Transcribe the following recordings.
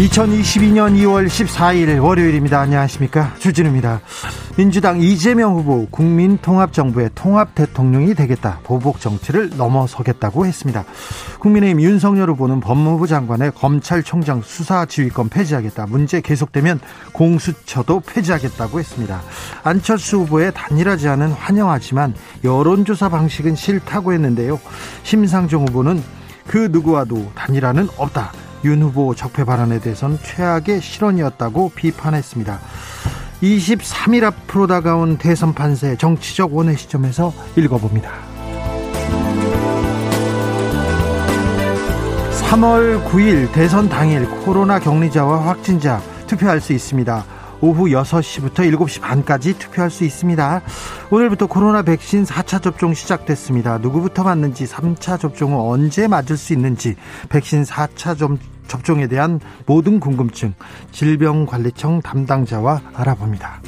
2022년 2월 14일 월요일입니다. 안녕하십니까. 주진우입니다. 민주당 이재명 후보 국민통합정부의 통합대통령이 되겠다. 보복 정치를 넘어서겠다고 했습니다. 국민의힘 윤석열 후보는 법무부 장관의 검찰총장 수사지휘권 폐지하겠다. 문제 계속되면 공수처도 폐지하겠다고 했습니다. 안철수 후보의 단일화 제안은 환영하지만 여론조사 방식은 싫다고 했는데요. 심상정 후보는 그 누구와도 단일화는 없다. 윤 후보 적폐 발언에 대해서는 최악의 실언이었다고 비판했습니다. 23일 앞으로 다가온 대선 판세 정치적 원의 시점에서 읽어봅니다. 3월 9일 대선 당일 코로나 격리자와 확진자 투표할 수 있습니다. 오후 6시부터 7시 반까지 투표할 수 있습니다. 오늘부터 코로나 백신 4차 접종 시작됐습니다. 누구부터 맞는지 3차 접종은 언제 맞을 수 있는지 백신 4차 점, 접종에 대한 모든 궁금증 질병관리청 담당자와 알아봅니다.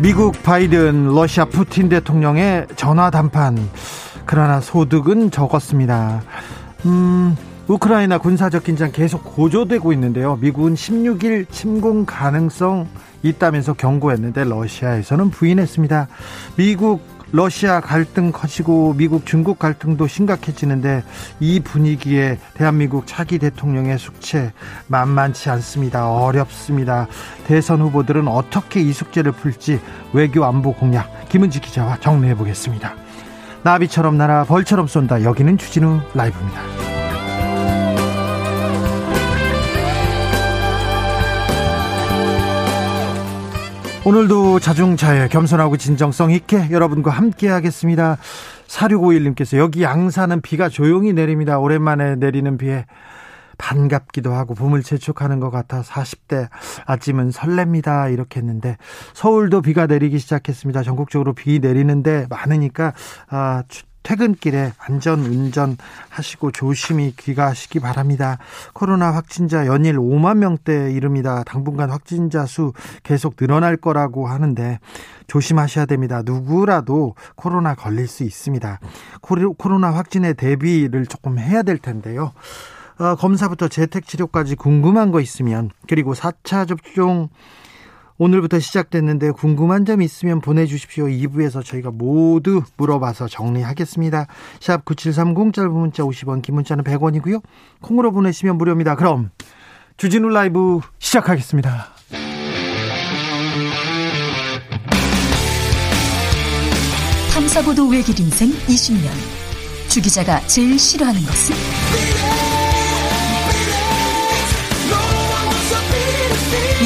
미국 바이든 러시아 푸틴 대통령의 전화 담판 그러나 소득은 적었습니다. 음, 우크라이나 군사적 긴장 계속 고조되고 있는데요. 미국은 16일 침공 가능성 있다면서 경고했는데 러시아에서는 부인했습니다. 미국 러시아 갈등 커지고 미국 중국 갈등도 심각해지는데 이 분위기에 대한민국 차기 대통령의 숙제 만만치 않습니다. 어렵습니다. 대선 후보들은 어떻게 이 숙제를 풀지 외교 안보 공약 김은지 기자와 정리해 보겠습니다. 나비처럼 날아 벌처럼 쏜다. 여기는 주진우 라이브입니다. 오늘도 자중차에 겸손하고 진정성 있게 여러분과 함께 하겠습니다. 4651님께서 여기 양산은 비가 조용히 내립니다. 오랜만에 내리는 비에 반갑기도 하고 봄을 재촉하는 것 같아 40대 아침은 설렙니다. 이렇게 했는데 서울도 비가 내리기 시작했습니다. 전국적으로 비 내리는데 많으니까 아, 퇴근길에 안전 운전하시고 조심히 귀가하시기 바랍니다. 코로나 확진자 연일 5만 명대 이릅니다. 당분간 확진자 수 계속 늘어날 거라고 하는데 조심하셔야 됩니다. 누구라도 코로나 걸릴 수 있습니다. 코로나 확진에 대비를 조금 해야 될 텐데요. 어, 검사부터 재택 치료까지 궁금한 거 있으면 그리고 4차 접종 오늘부터 시작됐는데 궁금한 점 있으면 보내주십시오. 2부에서 저희가 모두 물어봐서 정리하겠습니다. 샵 9730 짧은 문자 50원 긴 문자는 100원이고요. 콩으로 보내시면 무료입니다. 그럼 주진우 라이브 시작하겠습니다. 탐사보도 외길 인생 20년 주 기자가 제일 싫어하는 것은?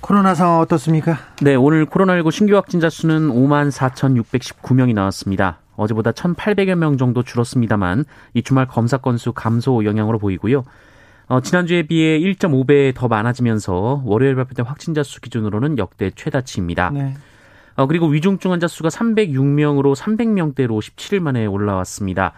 코로나 상황 어떻습니까? 네, 오늘 코로나19 신규 확진자 수는 5만 4,619명이 나왔습니다. 어제보다 1,800여 명 정도 줄었습니다만 이 주말 검사 건수 감소 영향으로 보이고요. 어, 지난주에 비해 1.5배 더 많아지면서 월요일 발표된 확진자 수 기준으로는 역대 최다치입니다. 네. 어, 그리고 위중증 환자 수가 306명으로 300명대로 17일 만에 올라왔습니다.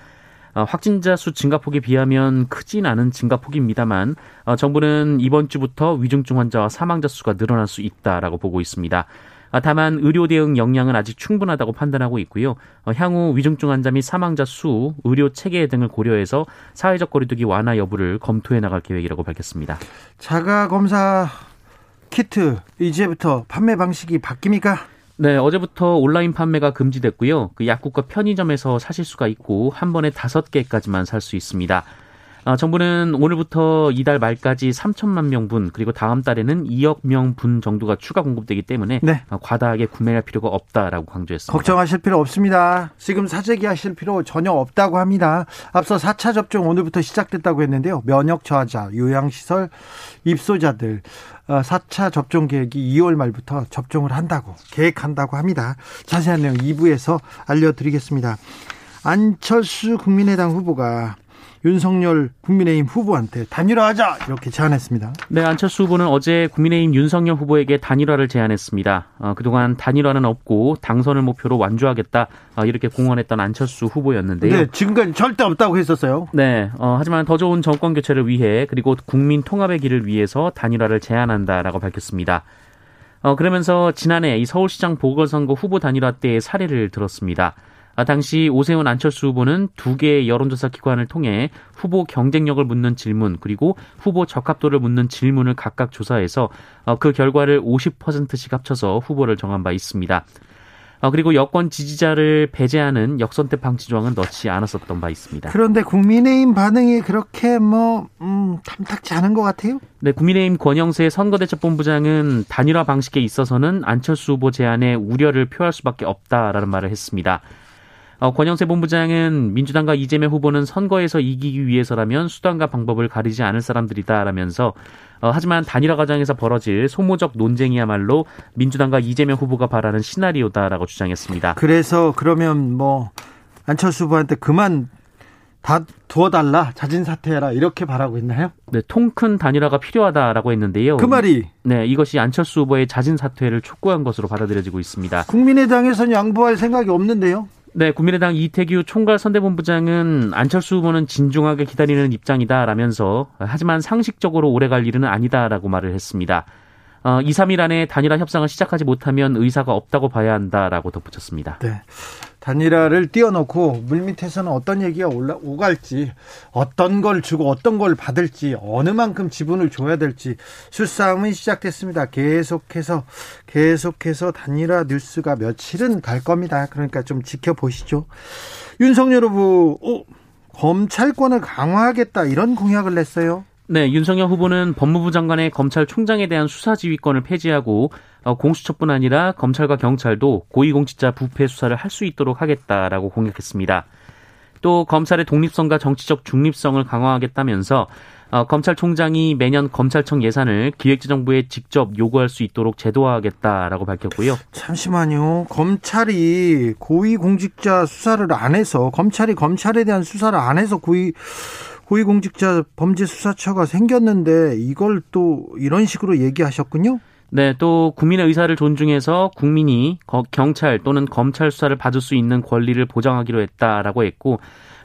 어, 확진자 수 증가폭에 비하면 크진 않은 증가폭입니다만 어, 정부는 이번 주부터 위중증 환자와 사망자 수가 늘어날 수 있다라고 보고 있습니다. 아, 다만 의료 대응 역량은 아직 충분하다고 판단하고 있고요. 어, 향후 위중증 환자 및 사망자 수, 의료 체계 등을 고려해서 사회적 거리두기 완화 여부를 검토해 나갈 계획이라고 밝혔습니다. 자가 검사 키트 이제부터 판매 방식이 바뀝니까? 네, 어제부터 온라인 판매가 금지됐고요. 그 약국과 편의점에서 사실 수가 있고 한 번에 다섯 개까지만 살 수 있습니다. 어, 정부는 오늘부터 이달 말까지 3천만 명분 그리고 다음 달에는 2억 명분 정도가 추가 공급되기 때문에 네. 어, 과다하게 구매할 필요가 없다라고 강조했습니다. 걱정하실 필요 없습니다. 지금 사재기 하실 필요 전혀 없다고 합니다. 앞서 4차 접종 오늘부터 시작됐다고 했는데요. 면역 저하자, 요양시설 입소자들 4차 어, 접종 계획이 2월 말부터 접종을 한다고 계획한다고 합니다. 자세한 내용 2부에서 알려드리겠습니다. 안철수 국민의당 후보가 윤석열 국민의힘 후보한테 단일화하자 이렇게 제안했습니다. 네, 안철수 후보는 어제 국민의힘 윤석열 후보에게 단일화를 제안했습니다. 어, 그동안 단일화는 없고 당선을 목표로 완주하겠다 어, 이렇게 공언했던 안철수 후보였는데요. 네, 지금까지 절대 없다고 했었어요. 네, 어, 하지만 더 좋은 정권 교체를 위해 그리고 국민 통합의 길을 위해서 단일화를 제안한다라고 밝혔습니다. 어, 그러면서 지난해 이 서울시장 보궐선거 후보 단일화 때의 사례를 들었습니다. 아, 당시 오세훈 안철수 후보는 두 개의 여론조사 기관을 통해 후보 경쟁력을 묻는 질문 그리고 후보 적합도를 묻는 질문을 각각 조사해서 어, 그 결과를 50%씩 합쳐서 후보를 정한 바 있습니다. 어, 그리고 여권 지지자를 배제하는 역선택 방지 조항은 넣지 않았었던 바 있습니다. 그런데 국민의힘 반응이 그렇게 뭐 음, 탐탁지 않은 것 같아요? 네, 국민의힘 권영세 선거대책본부장은 단일화 방식에 있어서는 안철수 후보 제안에 우려를 표할 수밖에 없다라는 말을 했습니다. 어, 권영세 본부장은 민주당과 이재명 후보는 선거에서 이기기 위해서라면 수단과 방법을 가리지 않을 사람들이다라면서 어, 하지만 단일화 과정에서 벌어질 소모적 논쟁이야말로 민주당과 이재명 후보가 바라는 시나리오다라고 주장했습니다. 그래서 그러면 뭐 안철수 후보한테 그만 다 두어달라 자진 사퇴해라 이렇게 바라고 있나요? 네, 통큰 단일화가 필요하다라고 했는데요. 그 말이 네 이것이 안철수 후보의 자진 사퇴를 촉구한 것으로 받아들여지고 있습니다. 국민의당에서는 양보할 생각이 없는데요. 네, 국민의당 이태규 총괄 선대본부장은 안철수 후보는 진중하게 기다리는 입장이다라면서 하지만 상식적으로 오래 갈 일은 아니다라고 말을 했습니다. 어, 2, 3일 안에 단일화 협상을 시작하지 못하면 의사가 없다고 봐야 한다라고 덧붙였습니다. 네. 단일화를 띄워놓고 물밑에서는 어떤 얘기가 올라 오갈지 어떤 걸 주고 어떤 걸 받을지 어느 만큼 지분을 줘야 될지 수싸움이 시작됐습니다. 계속해서 계속해서 단일화 뉴스가 며칠은 갈 겁니다. 그러니까 좀 지켜보시죠. 윤석열 후보 오, 검찰권을 강화하겠다 이런 공약을 냈어요. 네, 윤석열 후보는 법무부 장관의 검찰총장에 대한 수사 지휘권을 폐지하고 어, 공수처뿐 아니라 검찰과 경찰도 고위공직자 부패 수사를 할 수 있도록 하겠다라고 공약했습니다. 또 검찰의 독립성과 정치적 중립성을 강화하겠다면서 어, 검찰총장이 매년 검찰청 예산을 기획재정부에 직접 요구할 수 있도록 제도화하겠다라고 밝혔고요. 잠시만요. 검찰이 고위공직자 수사를 안 해서 검찰이 검찰에 대한 수사를 안 해서 고위 고위공직자 범죄수사처가 생겼는데 이걸 또 이런 식으로 얘기하셨군요. 네, 또 국민의 의사를 존중해서 국민이 경찰 또는 검찰 수사를 받을 수 있는 권리를 보장하기로 했다라고 했고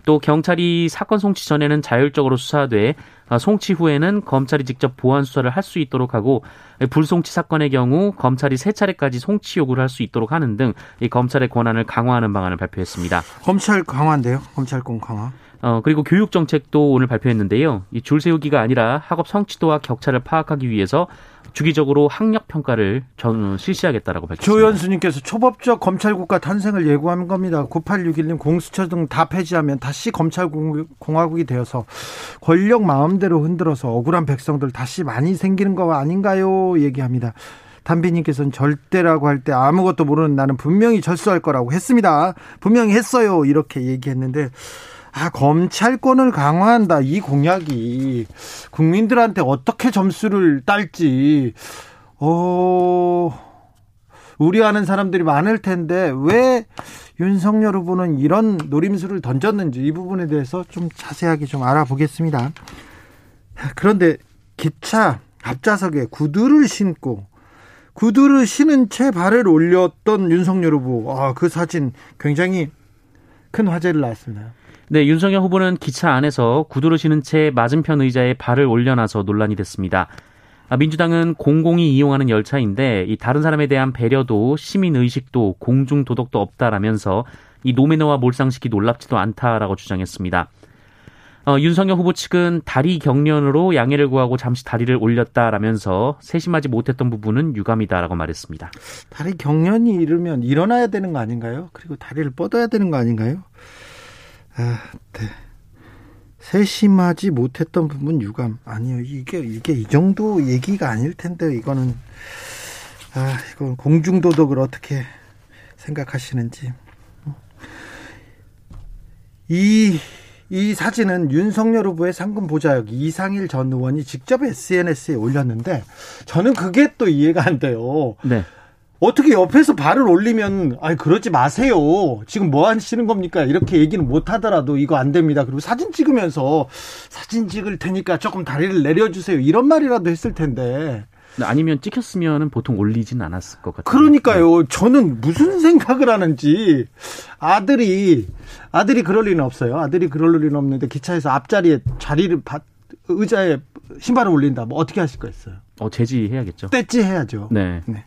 또 경찰이 사건 송치 전에는 자율적으로 수사돼 아, 송치 후에는 검찰이 직접 보안 수사를 할 수 있도록 하고 불송치 사건의 경우 검찰이 세 차례까지 송치 요구를 할 수 있도록 하는 등 이 검찰의 권한을 강화하는 방안을 발표했습니다. 검찰 강화인데요. 검찰권 강화. 어, 그리고 교육 정책도 오늘 발표했는데요. 이 줄 세우기가 아니라 학업 성취도와 격차를 파악하기 위해서 주기적으로 학력 평가를 전 실시하겠다라고 밝혔습니다. 조연수님께서 초법적 검찰국가 탄생을 예고한 겁니다. 9861님 공수처 등 다 폐지하면 다시 검찰공화국이 되어서 권력 마음대로 흔들어서 억울한 백성들 다시 많이 생기는 거 아닌가요? 얘기합니다. 담비님께서는 절대라고 할 때 아무것도 모르는 나는 분명히 절수할 거라고 했습니다. 분명히 했어요. 이렇게 얘기했는데 아, 검찰권을 강화한다. 이 공약이 국민들한테 어떻게 점수를 딸지, 어, 우려하는 사람들이 많을 텐데, 왜 윤석열 후보는 이런 노림수를 던졌는지 이 부분에 대해서 좀 자세하게 좀 알아보겠습니다. 그런데 기차 앞좌석에 구두를 신고 구두를 신은 채 발을 올렸던 윤석열 후보, 아, 그 사진 굉장히 큰 화제를 낳았습니다. 네, 윤석열 후보는 기차 안에서 구두를 신은 채 맞은편 의자에 발을 올려놔서 논란이 됐습니다. 아, 민주당은 공공이 이용하는 열차인데 이 다른 사람에 대한 배려도 시민 의식도 공중 도덕도 없다라면서 이 노매너와 몰상식이 놀랍지도 않다라고 주장했습니다. 어, 윤석열 후보 측은 다리 경련으로 양해를 구하고 잠시 다리를 올렸다라면서 세심하지 못했던 부분은 유감이다라고 말했습니다. 다리 경련이 이르면 일어나야 되는 거 아닌가요? 그리고 다리를 뻗어야 되는 거 아닌가요? 아, 네. 세심하지 못했던 부분 유감 아니요 이게 이게 이 정도 얘기가 아닐 텐데 이거는 아 이거 공중도덕을 어떻게 생각하시는지 이, 이 사진은 윤석열 후보의 상금 보좌역 이상일 전 의원이 직접 SNS에 올렸는데 저는 그게 또 이해가 안 돼요. 네. 어떻게 옆에서 발을 올리면 아니 그러지 마세요. 지금 뭐 하시는 겁니까? 이렇게 얘기는 못 하더라도 이거 안 됩니다. 그리고 사진 찍으면서 사진 찍을 테니까 조금 다리를 내려 주세요. 이런 말이라도 했을 텐데. 아니면 찍혔으면 보통 올리진 않았을 것 같아요. 그러니까요. 네. 저는 무슨 생각을 하는지 아들이 아들이 그럴 리는 없어요. 아들이 그럴 리는 없는데 기차에서 앞자리에 자리를 받, 의자에 신발을 올린다. 뭐 어떻게 하실 거였어요? 어 제지해야겠죠. 떼지 해야죠. 네. 네.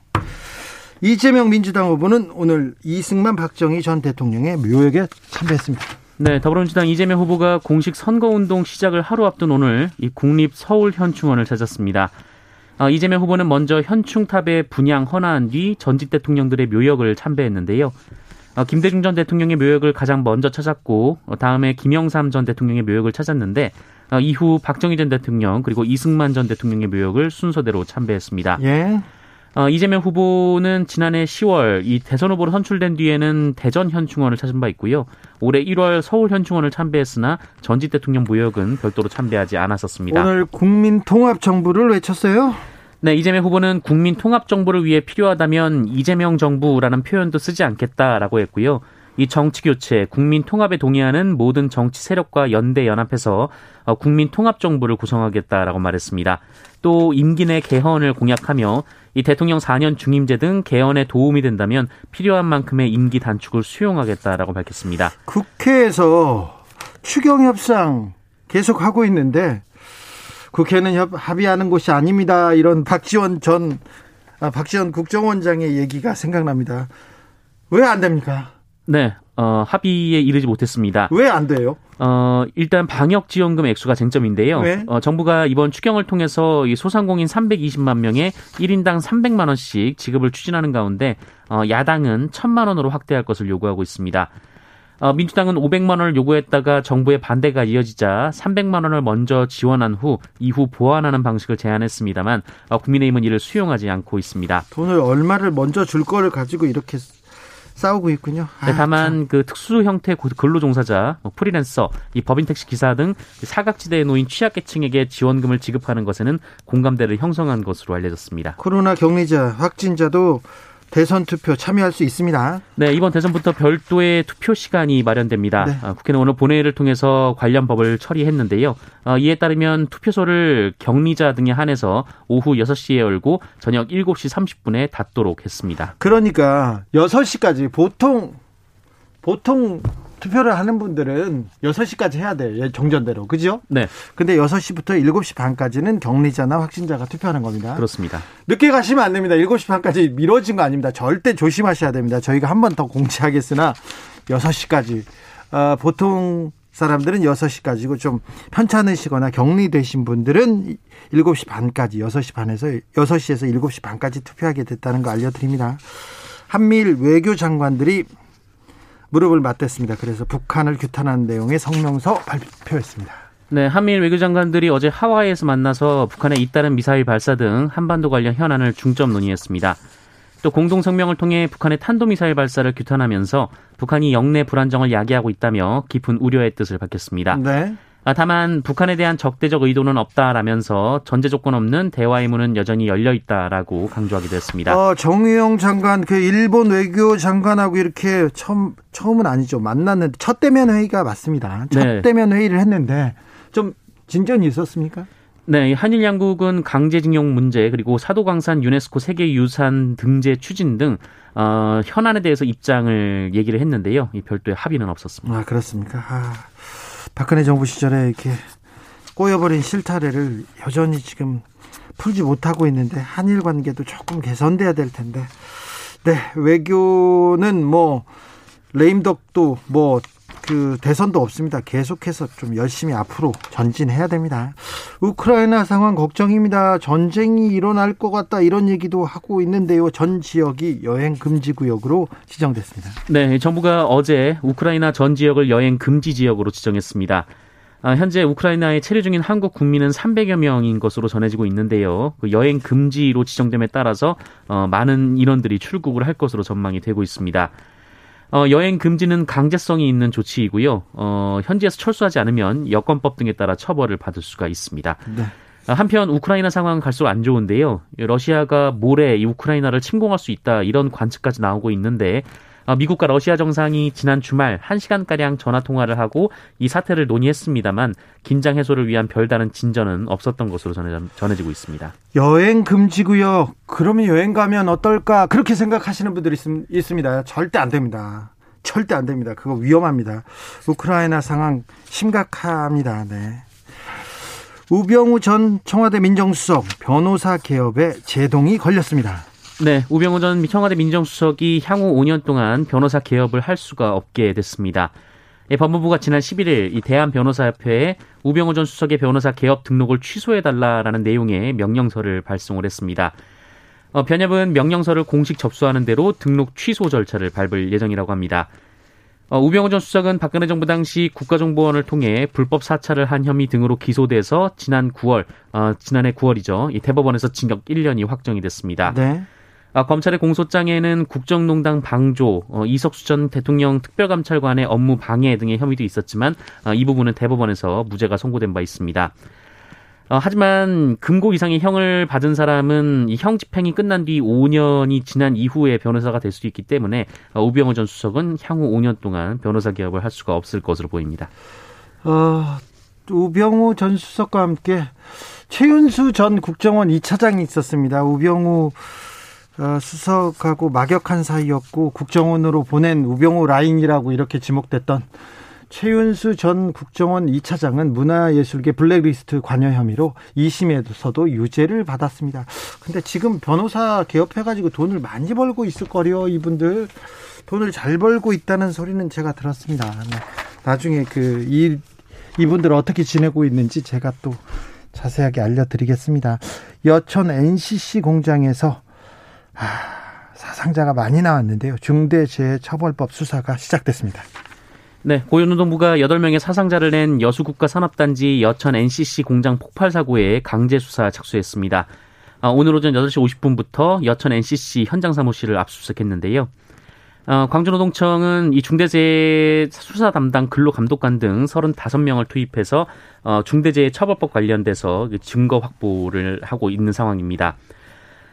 이재명 민주당 후보는 오늘 이승만 박정희 전 대통령의 묘역에 참배했습니다. 네, 더불어민주당 이재명 후보가 공식 선거운동 시작을 하루 앞둔 오늘 이 국립 서울 현충원을 찾았습니다. 어, 이재명 후보는 먼저 현충탑에 분양 헌화한 뒤 전직 대통령들의 묘역을 참배했는데요. 어, 김대중 전 대통령의 묘역을 가장 먼저 찾았고 어, 다음에 김영삼 전 대통령의 묘역을 찾았는데 이후 박정희 전 대통령 그리고 이승만 전 대통령의 묘역을 순서대로 참배했습니다. 예. 어, 이재명 후보는 지난해 10월 이 대선 후보로 선출된 뒤에는 대전 현충원을 찾은 바 있고요. 올해 1월 서울 현충원을 참배했으나 전직 대통령 묘역은 별도로 참배하지 않았었습니다. 오늘 국민 통합 정부를 외쳤어요? 네, 이재명 후보는 국민 통합 정부를 위해 필요하다면 이재명 정부라는 표현도 쓰지 않겠다라고 했고요. 이 정치 교체, 국민 통합에 동의하는 모든 정치 세력과 연대 연합해서 어, 국민 통합 정부를 구성하겠다라고 말했습니다. 또 임기 내 개헌을 공약하며 이 대통령 4년 중임제 등 개헌에 도움이 된다면 필요한 만큼의 임기 단축을 수용하겠다라고 밝혔습니다. 국회에서 추경 협상 계속 하고 있는데 국회는 협, 합의하는 곳이 아닙니다. 이런 박지원 전 아, 박지원 국정원장의 얘기가 생각납니다. 왜 안 됩니까? 네, 어, 합의에 이르지 못했습니다. 왜 안 돼요? 어, 일단 방역 지원금 액수가 쟁점인데요. 네. 어, 정부가 이번 추경을 통해서 이 소상공인 320만 명에 1인당 300만 원씩 지급을 추진하는 가운데 어, 야당은 1000만 원으로 확대할 것을 요구하고 있습니다. 어, 민주당은 500만 원을 요구했다가 정부의 반대가 이어지자 300만 원을 먼저 지원한 후 이후 보완하는 방식을 제안했습니다만 어, 국민의힘은 이를 수용하지 않고 있습니다. 돈을 얼마를 먼저 줄 거를 가지고 이렇게 싸우고 있군요. 네, 다만 아, 그 특수 형태 근로종사자, 뭐 프리랜서, 이 법인 택시 기사 등 사각지대에 놓인 취약계층에게 지원금을 지급하는 것에는 공감대를 형성한 것으로 알려졌습니다. 코로나 격리자 확진자도 대선 투표 참여할 수 있습니다. 네, 이번 대선부터 별도의 투표 시간이 마련됩니다. 네. 아, 국회는 오늘 본회의를 통해서 관련 법을 처리했는데요. 아, 이에 따르면 투표소를 격리자 등에 한해서 오후 6시에 열고 저녁 7시 30분에 닫도록 했습니다. 그러니까 6시까지 보통 보통 투표를 하는 분들은 6시까지 해야 돼요. 정전대로. 그죠? 네. 근데 6시부터 7시 반까지는 격리자나 확진자가 투표하는 겁니다. 그렇습니다. 늦게 가시면 안 됩니다. 7시 반까지 미뤄진 거 아닙니다. 절대 조심하셔야 됩니다. 저희가 한 번 더 공지하겠으나 6시까지 어, 보통 사람들은 6시까지고 좀 편찮으시거나 격리되신 분들은 7시 반까지 6시 반에서 6시에서 7시 반까지 투표하게 됐다는 거 알려 드립니다. 한미일 외교 장관들이 무릎을 맞댔습니다. 그래서 북한을 규탄하는 내용의 성명서 발표했습니다. 네, 한미일 외교장관들이 어제 하와이에서 만나서 북한의 잇따른 미사일 발사 등 한반도 관련 현안을 중점 논의했습니다. 또 공동 성명을 통해 북한의 탄도미사일 발사를 규탄하면서 북한이 영내 불안정을 야기하고 있다며 깊은 우려의 뜻을 밝혔습니다. 네. 아, 다만 북한에 대한 적대적 의도는 없다라면서 전제 조건 없는 대화의 문은 여전히 열려 있다라고 강조하기도 했습니다. 어, 정의용 장관 그 일본 외교 장관하고 이렇게 처음 처음은 아니죠 만났는데 첫 대면 회의가 맞습니다. 첫 네. 대면 회의를 했는데 좀 진전이 있었습니까? 네, 한일 양국은 강제징용 문제 그리고 사도광산 유네스코 세계유산 등재 추진 등 어, 현안에 대해서 입장을 얘기를 했는데요. 이 별도의 합의는 없었습니다. 아 그렇습니까? 아. 박근혜 정부 시절에 이렇게 꼬여버린 실타래를 여전히 지금 풀지 못하고 있는데 한일 관계도 조금 개선돼야 될 텐데. 네, 외교는 뭐 레임덕도 뭐 그 대선도 없습니다. 계속해서 좀 열심히 앞으로 전진해야 됩니다. 우크라이나 상황 걱정입니다. 전쟁이 일어날 것 같다 이런 얘기도 하고 있는데요. 전 지역이 여행 금지 구역으로 지정됐습니다. 네, 정부가 어제 우크라이나 전 지역을 여행 금지 지역으로 지정했습니다. 아, 현재 우크라이나에 체류 중인 한국 국민은 300여 명인 것으로 전해지고 있는데요. 그 여행 금지로 지정됨에 따라서 어, 많은 인원들이 출국을 할 것으로 전망이 되고 있습니다. 어, 여행 금지는 강제성이 있는 조치이고요. 어, 현지에서 철수하지 않으면 여권법 등에 따라 처벌을 받을 수가 있습니다. 네. 아, 한편 우크라이나 상황은 갈수록 안 좋은데요. 러시아가 모레 이 우크라이나를 침공할 수 있다 이런 관측까지 나오고 있는데 어, 미국과 러시아 정상이 지난 주말 1시간가량 전화 통화를 하고 이 사태를 논의했습니다만 긴장 해소를 위한 별다른 진전은 없었던 것으로 전해지고 있습니다. 여행 금지구역 그러면 여행 가면 어떨까 그렇게 생각하시는 분들이 있, 습니다 절대 안 됩니다. 절대 안 됩니다. 그거 위험합니다. 우크라이나 상황 심각합니다. 네. 우병우 전 청와대 민정수석 변호사 개업에 제동이 걸렸습니다. 네, 우병우 전 청와대 민정수석이 향후 5년 동안 변호사 개업을 할 수가 없게 됐습니다. 예, 법무부가 지난 11일 이 대한변호사협회에 우병우 전 수석의 변호사 개업 등록을 취소해달라라는 내용의 명령서를 발송을 했습니다. 어, 변협은 명령서를 공식 접수하는 대로 등록 취소 절차를 밟을 예정이라고 합니다. 어, 우병우 전 수석은 박근혜 정부 당시 국가정보원을 통해 불법 사찰을 한 혐의 등으로 기소돼서 지난 9월, 어, 지난해 9월이죠. 이 대법원에서 징역 1년이 확정이 됐습니다. 네. 아, 검찰의 공소장에는 국정농단 방조, 어, 이석수 전 대통령 특별감찰관의 업무 방해 등의 혐의도 있었지만 어, 이 부분은 대법원에서 무죄가 선고된 바 있습니다. 어, 하지만 금고 이상의 형을 받은 사람은 형 집행이 끝난 뒤 5년이 지난 이후에 변호사가 될 수도 있기 때문에 어, 우병우 전 수석은 향후 5년 동안 변호사 개업을 할 수가 없을 것으로 보입니다. 어, 우병우 전 수석과 함께 최윤수 전 국정원 2차장이 있었습니다. 우병우 어, 수석하고 막역한 사이였고 국정원으로 보낸 우병우 라인이라고 이렇게 지목됐던 최윤수 전 국정원 2차장은 문화예술계 블랙리스트 관여 혐의로 2심에서도 유죄를 받았습니다. 근데 지금 변호사 개업해가지고 돈을 많이 벌고 있을 거려 이분들 돈을 잘 벌고 있다는 소리는 제가 들었습니다. 네. 나중에 그 이, 이분들 어떻게 지내고 있는지 제가 또 자세하게 알려드리겠습니다. 여천 NCC 공장에서 아, 사상자가 많이 나왔는데요. 중대재해처벌법 수사가 시작됐습니다. 네, 고용노동부가 8명의 사상자를 낸 여수국가산업단지 여천 NCC 공장 폭발 사고에 강제 수사 착수했습니다. 아, 오늘 오전 8시 50분부터 여천 NCC 현장 사무실을 압수수색했는데요. 어, 광주노동청은 이 중대재해 수사 담당 근로감독관 등 35명을 투입해서 어, 중대재해 처벌법 관련돼서 그 증거 확보를 하고 있는 상황입니다.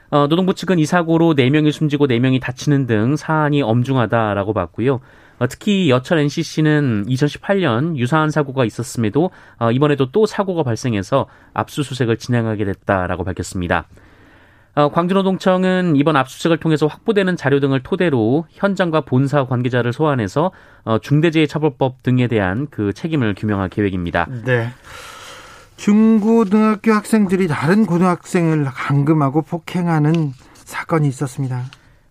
어, 노동부 측은 이 사고로 4명이 숨지고 4명이 다치는 등 사안이 엄중하다라고 봤고요. 어, 특히 여천 NCC는 2018년 유사한 사고가 있었음에도 어, 이번에도 또 사고가 발생해서 압수수색을 진행하게 됐다라고 밝혔습니다. 어, 광주노동청은 이번 압수수색을 통해서 확보되는 자료 등을 토대로 현장과 본사 관계자를 소환해서 어, 중대재해처벌법 등에 대한 그 책임을 규명할 계획입니다. 네. 중고등학교 학생들이 다른 고등학생을 감금하고 폭행하는 사건이 있었습니다.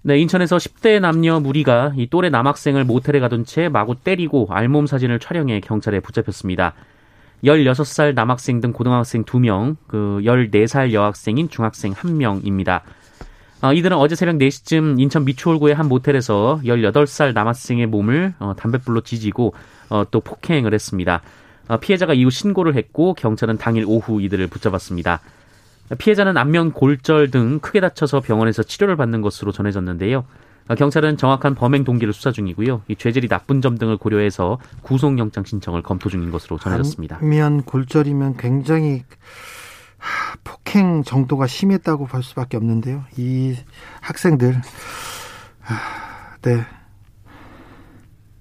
네, 인천에서 10대 남녀 무리가 이 또래 남학생을 모텔에 가둔 채 마구 때리고 알몸 사진을 촬영해 경찰에 붙잡혔습니다. 16살 남학생 등 고등학생 2명, 그 14살 여학생인 중학생 1명입니다. 어, 이들은 어제 새벽 4시쯤 인천 미추홀구의 한 모텔에서 18살 남학생의 몸을 어, 담뱃불로 지지고 어, 또 폭행을 했습니다. 어, 피해자가 이후 신고를 했고 경찰은 당일 오후 이들을 붙잡았습니다. 피해자는 안면 골절 등 크게 다쳐서 병원에서 치료를 받는 것으로 전해졌는데요. 어, 경찰은 정확한 범행 동기를 수사 중이고요. 이 죄질이 나쁜 점 등을 고려해서 구속영장 신청을 검토 중인 것으로 전해졌습니다. 안면 골절이면 굉장히 폭행 정도가 심했다고 볼 수밖에 없는데요. 이 학생들, 네,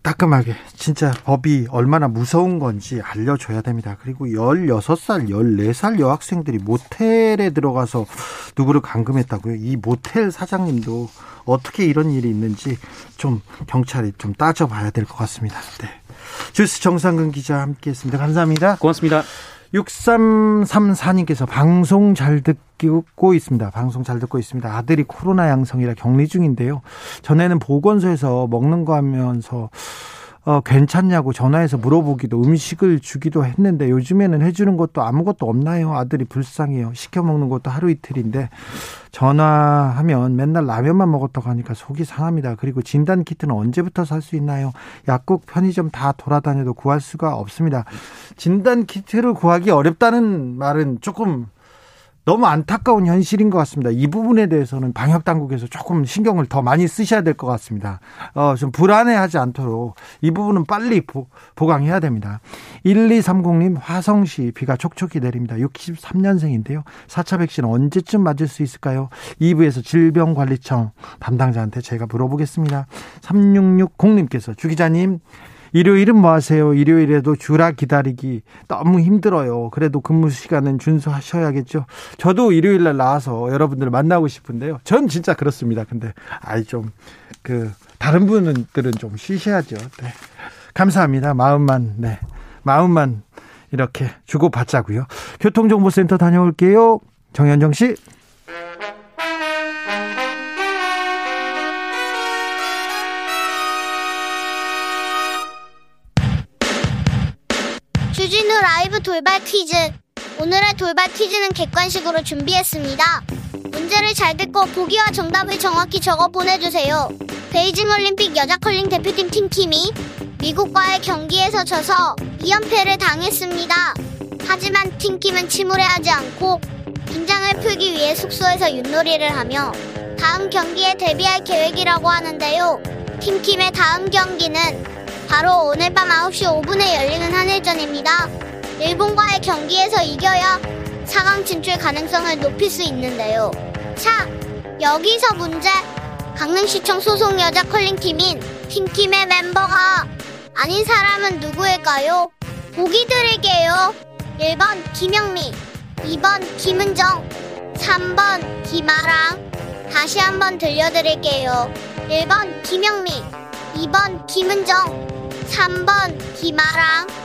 따끔하게 진짜 법이 얼마나 무서운 건지 알려줘야 됩니다. 그리고 16살, 14살 여학생들이 모텔에 들어가서 누구를 감금했다고요. 이 모텔 사장님도 어떻게 이런 일이 있는지 좀 경찰이 좀 따져봐야 될 것 같습니다. 네. 주스 정상근 기자 함께 했습니다. 감사합니다. 고맙습니다. 6334님께서 방송 잘 듣고 있습니다. 방송 잘 듣고 있습니다. 아들이 코로나 양성이라 격리 중인데요. 전에는 보건소에서 먹는 거 하면서 어, 괜찮냐고 전화해서 물어보기도 음식을 주기도 했는데 요즘에는 해주는 것도 아무것도 없나요? 아들이 불쌍해요. 시켜 먹는 것도 하루 이틀인데 전화하면 맨날 라면만 먹었다고 하니까 속이 상합니다. 그리고 진단 키트는 언제부터 살 수 있나요? 약국 편의점 다 돌아다녀도 구할 수가 없습니다. 진단 키트를 구하기 어렵다는 말은 조금 너무 안타까운 현실인 것 같습니다. 이 부분에 대해서는 방역 당국에서 조금 신경을 더 많이 쓰셔야 될 것 같습니다. 어, 좀 불안해하지 않도록 이 부분은 빨리 보, 보강해야 됩니다. 1230님 화성시 비가 촉촉히 내립니다. 63년생인데요. 4차 백신 언제쯤 맞을 수 있을까요? 2부에서 질병관리청 담당자한테 제가 물어보겠습니다. 3660님께서 주 기자님 일요일은 뭐 하세요? 일요일에도 주라 기다리기 너무 힘들어요. 그래도 근무 시간은 준수하셔야겠죠. 저도 일요일 날 나와서 여러분들을 만나고 싶은데요. 전 진짜 그렇습니다. 근데 아이 좀 그 다른 분들은 좀 쉬셔야죠. 네. 감사합니다. 마음만 네. 마음만 이렇게 주고 받자고요. 교통정보센터 다녀올게요. 정현정 씨. 라이브 돌발 퀴즈. 오늘의 돌발 퀴즈는 객관식으로 준비했습니다. 문제를 잘 듣고 보기와 정답을 정확히 적어 보내주세요. 베이징 올림픽 여자 컬링 대표팀 팀킴이 미국과의 경기에서 져서 2연패를 당했습니다. 하지만 팀킴은 침울해하지 않고 긴장을 풀기 위해 숙소에서 윷놀이를 하며 다음 경기에 데뷔할 계획이라고 하는데요. 팀킴의 다음 경기는 바로 오늘 밤 9시 5분에 열리는 한일전입니다. 일본과의 경기에서 이겨야 4강 진출 가능성을 높일 수 있는데요. 자, 여기서 문제. 강릉시청 소속 여자 컬링팀인 팀팀의 멤버가 아닌 사람은 누구일까요? 보기 드릴게요. 1번 김영미, 2번 김은정, 3번 김아랑. 다시 한번 들려드릴게요. 1번 김영미, 2번 김은정, 3번 김아랑.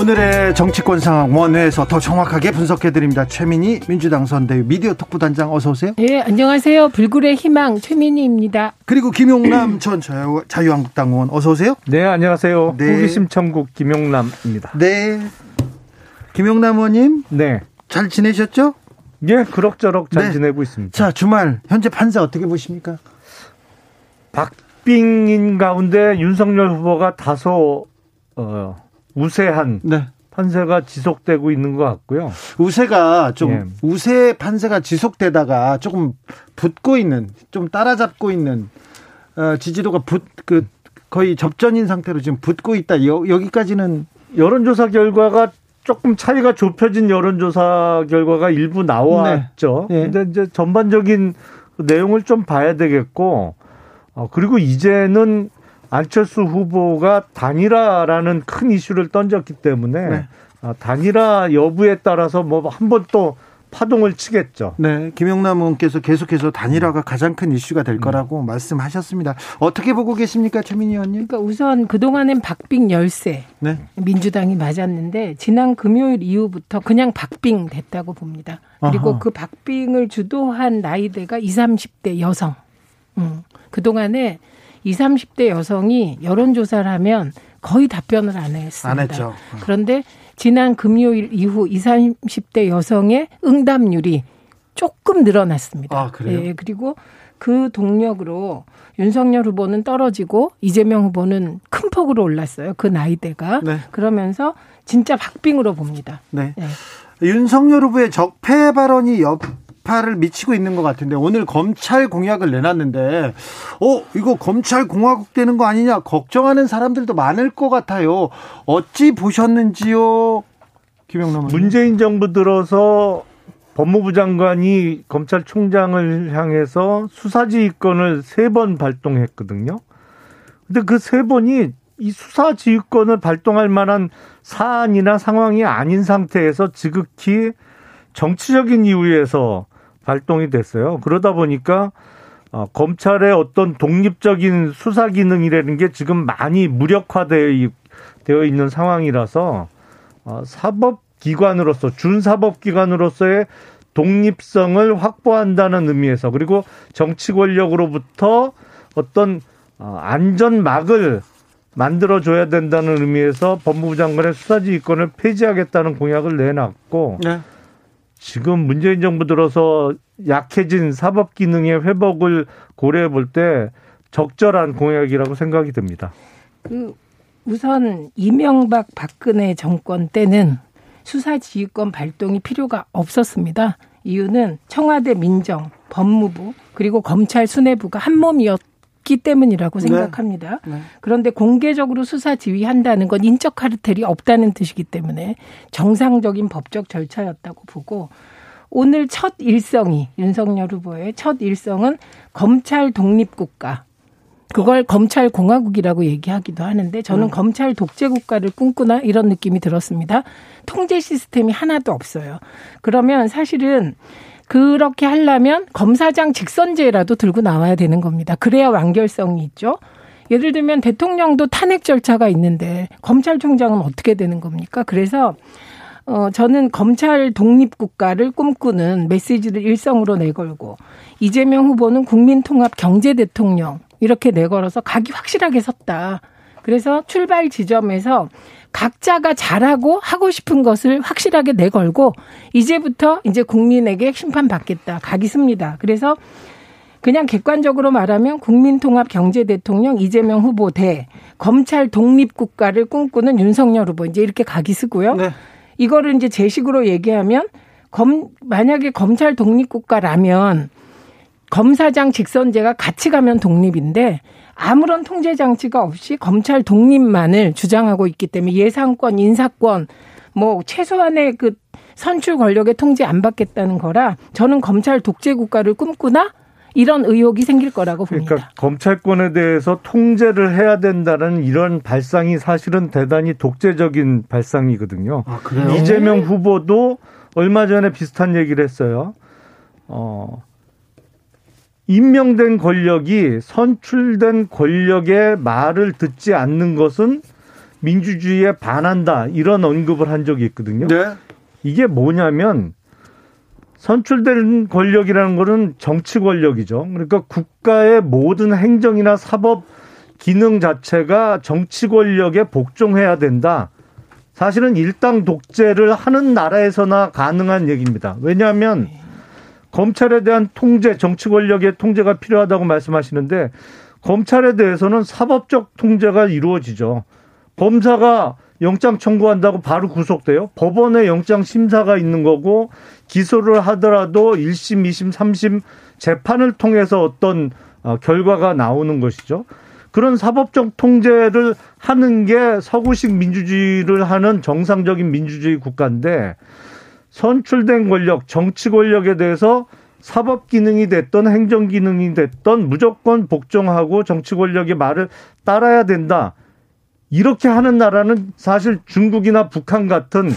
오늘의 정치권 상황 원회에서 더 정확하게 분석해 드립니다. 최민희 민주당 선대위 미디어 특보단장 어서 오세요. 네, 안녕하세요. 불굴의 희망 최민희입니다. 그리고 김용남 전 자유, 자유한국당 의원 어서 오세요. 네, 안녕하세요. 네. 호기심 천국 김용남입니다. 네. 김용남 의원님. 네. 잘 지내셨죠? 예, 그럭저럭 잘 네. 지내고 있습니다. 자, 주말 현재 판세 어떻게 보십니까? 박빙인 가운데 윤석열 후보가 다소 어 우세한 네. 판세가 지속되고 있는 것 같고요. 우세가 좀 예. 우세 판세가 지속되다가 조금 붙고 있는 좀 따라잡고 있는 어, 지지도가 붙그 거의 접전인 상태로 지금 붙고 있다. 여, 여기까지는 여론조사 결과가 조금 차이가 좁혀진 여론조사 결과가 일부 나왔죠. 네. 네. 근데 이제 전반적인 내용을 좀 봐야 되겠고 어, 그리고 이제는 안철수 후보가 단일화라는 큰 이슈를 던졌기 때문에 네. 아, 단일화 여부에 따라서 뭐 한 번 또 파동을 치겠죠. 네, 김영남 의원께서 계속해서 단일화가 가장 큰 이슈가 될 음. 거라고 음. 말씀하셨습니다. 어떻게 보고 계십니까, 최민희 의원님? 그러니까 우선 그 동안엔 박빙 열세 네. 민주당이 맞았는데 지난 금요일 이후부터 그냥 박빙 됐다고 봅니다. 그리고 아하. 그 박빙을 주도한 나이대가 20, 30대 여성. 음. 그 동안에 20, 30대 여성이 여론조사를 하면 거의 답변을 안 했습니다. 안 했죠. 어. 그런데 지난 금요일 이후 20, 30대 여성의 응답률이 조금 늘어났습니다. 아, 그래요? 예, 그리고 그 동력으로 윤석열 후보는 떨어지고 이재명 후보는 큰 폭으로 올랐어요. 그 나이대가. 네. 그러면서 진짜 박빙으로 봅니다. 네. 네. 윤석열 후보의 적폐 발언이 옆 여파를 미치고 있는 것 같은데 오늘 검찰 공약을 내놨는데 어 이거 검찰 공화국 되는 거 아니냐 걱정하는 사람들도 많을 것 같아요. 어찌 보셨는지요, 김영남 문재인 정부 들어서 법무부 장관이 검찰총장을 향해서 수사지휘권을 세 번 발동했거든요. 근데 그 세 번이 이 수사 지휘권을 발동할 만한 사안이나 상황이 아닌 상태에서 지극히 정치적인 이유에서 발동이 됐어요. 그러다 보니까 어, 검찰의 어떤 독립적인 수사 기능이라는 게 지금 많이 무력화되어 되어 있는 상황이라서 어, 사법기관으로서 준사법기관으로서의 독립성을 확보한다는 의미에서 그리고 정치 권력으로부터 어떤 어, 안전막을 만들어줘야 된다는 의미에서 법무부 장관의 수사지휘권을 폐지하겠다는 공약을 내놨고 네. 지금 문재인 정부 들어서 약해진 사법 기능의 회복을 고려해 볼 때 적절한 공약이라고 생각이 듭니다. 그 우선 이명박 박근혜 정권 때는 수사지휘권 발동이 필요가 없었습니다. 이유는 청와대 민정, 법무부 그리고 검찰 수뇌부가 한 몸이었 기 때문이라고 네. 생각합니다. 네. 네. 그런데 공개적으로 수사 지휘한다는 건 인적 카르텔이 없다는 뜻이기 때문에 정상적인 법적 절차였다고 보고 오늘 첫 일성이 윤석열 후보의 첫 일성은 검찰 독립국가 그걸 검찰 공화국이라고 얘기하기도 하는데 저는 음. 검찰 독재 국가를 꿈꾸나 이런 느낌이 들었습니다. 통제 시스템이 하나도 없어요. 그러면 사실은 그렇게 하려면 검사장 직선제라도 들고 나와야 되는 겁니다. 그래야 완결성이 있죠. 예를 들면 대통령도 탄핵 절차가 있는데 검찰총장은 어떻게 되는 겁니까? 그래서 어 저는 검찰 독립 국가를 꿈꾸는 메시지를 일성으로 내걸고 이재명 후보는 국민 통합 경제 대통령 이렇게 내걸어서 각이 확실하게 섰다. 그래서 출발 지점에서 각자가 잘하고 하고 싶은 것을 확실하게 내걸고 이제부터 이제 국민에게 심판 받겠다. 각이 습니다. 그래서 그냥 객관적으로 말하면 국민통합 경제 대통령 이재명 후보 대 검찰 독립 국가를 꿈꾸는 윤석열 후보 이제 이렇게 각이 쓰고요. 네. 이거를 이제 제식으로 얘기하면 검 만약에 검찰 독립 국가라면 검사장 직선제가 같이 가면 독립인데 아무런 통제 장치가 없이 검찰 독립만을 주장하고 있기 때문에 예상권, 인사권, 뭐 최소한의 그 선출 권력의 통제 안 받겠다는 거라 저는 검찰 독재 국가를 꿈꾸나 이런 의혹이 생길 거라고 봅니다. 그러니까 검찰권에 대해서 통제를 해야 된다는 이런 발상이 사실은 대단히 독재적인 발상이거든요. 아, 이재명 후보도 얼마 전에 비슷한 얘기를 했어요. 어, 임명된 권력이 선출된 권력의 말을 듣지 않는 것은 민주주의에 반한다 이런 언급을 한 적이 있거든요. 네. 이게 뭐냐면 선출된 권력이라는 거는 정치 권력이죠. 그러니까 국가의 모든 행정이나 사법 기능 자체가 정치 권력에 복종해야 된다. 사실은 일당 독재를 하는 나라에서나 가능한 얘기입니다. 왜냐하면 검찰에 대한 통제, 정치 권력의 통제가 필요하다고 말씀하시는데 검찰에 대해서는 사법적 통제가 이루어지죠. 검사가 영장 청구한다고 바로 구속돼요. 법원에 영장 심사가 있는 거고 기소를 하더라도 1심, 2심, 3심 재판을 통해서 어떤 어, 결과가 나오는 것이죠. 그런 사법적 통제를 하는 게 서구식 민주주의를 하는 정상적인 민주주의 국가인데 선출된 권력, 정치 권력에 대해서 사법 기능이 됐던 행정 기능이 됐던 무조건 복종하고 정치 권력의 말을 따라야 된다. 이렇게 하는 나라는 사실 중국이나 북한 같은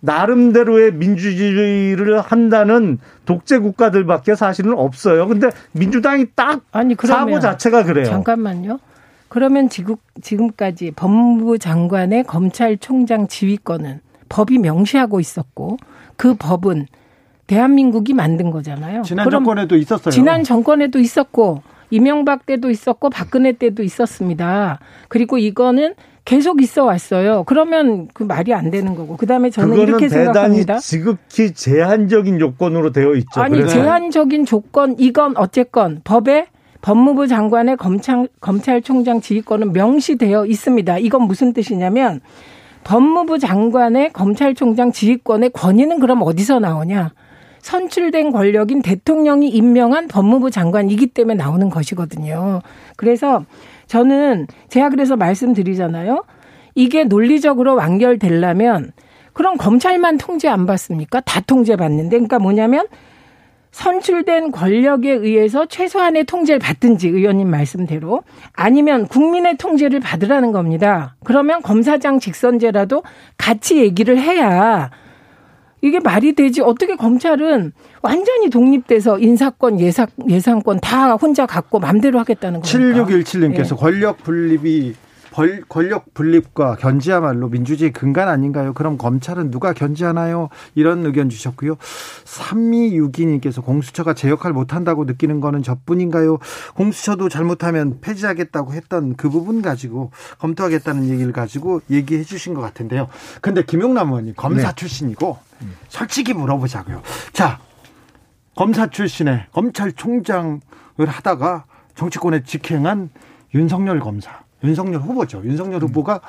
나름대로의 민주주의를 한다는 독재 국가들밖에 사실은 없어요. 근데 민주당이 딱 아니, 사고 자체가 그래요. 잠깐만요. 그러면 지금 지금까지 법무부 장관의 검찰총장 지휘권은 법이 명시하고 있었고 그 법은 대한민국이 만든 거잖아요. 지난 정권에도 있었어요. 지난 정권에도 있었고 이명박 때도 있었고 박근혜 때도 있었습니다. 그리고 이거는 계속 있어 왔어요. 그러면 그 말이 안 되는 거고. 그다음에 저는 이렇게 생각합니다. 지극히 제한적인 요건으로 되어 있죠. 아니 그래서. 제한적인 조건 이건 어쨌건 법에 법무부 장관의 검찰 검찰총장 지휘권은 명시되어 있습니다. 이건 무슨 뜻이냐면 법무부 장관의 검찰총장 지휘권의 권위는 그럼 어디서 나오냐? 선출된 권력인 대통령이 임명한 법무부 장관이기 때문에 나오는 것이거든요. 그래서 저는 제가 그래서 말씀드리잖아요. 이게 논리적으로 완결되려면 그럼 검찰만 통제 안 받습니까? 다 통제 받는데. 그러니까 뭐냐면 선출된 권력에 의해서 최소한의 통제를 받든지 의원님 말씀대로 아니면 국민의 통제를 받으라는 겁니다. 그러면 검사장 직선제라도 같이 얘기를 해야 이게 말이 되지 어떻게 검찰은 완전히 독립돼서 인사권 예상 예상권 다 혼자 갖고 맘대로 하겠다는 겁니까? 7617님께서 네. 권력 분립이 벌, 권력 분립과 견제야말로 민주주의 근간 아닌가요? 그럼 검찰은 누가 견제하나요? 이런 의견 주셨고요. 3262님께서 공수처가 제 역할 못한다고 느끼는 거는 저뿐인가요? 공수처도 잘못하면 폐지하겠다고 했던 그 부분 가지고 검토하겠다는 얘기를 가지고 얘기해 주신 것 같은데요. 근데 김용남 의원님 검사 네. 출신이고 솔직히 물어보자고요. 자, 검사 출신의 검찰총장을 하다가 정치권에 직행한 윤석열 검사. 윤석열 후보죠. 윤석열 후보가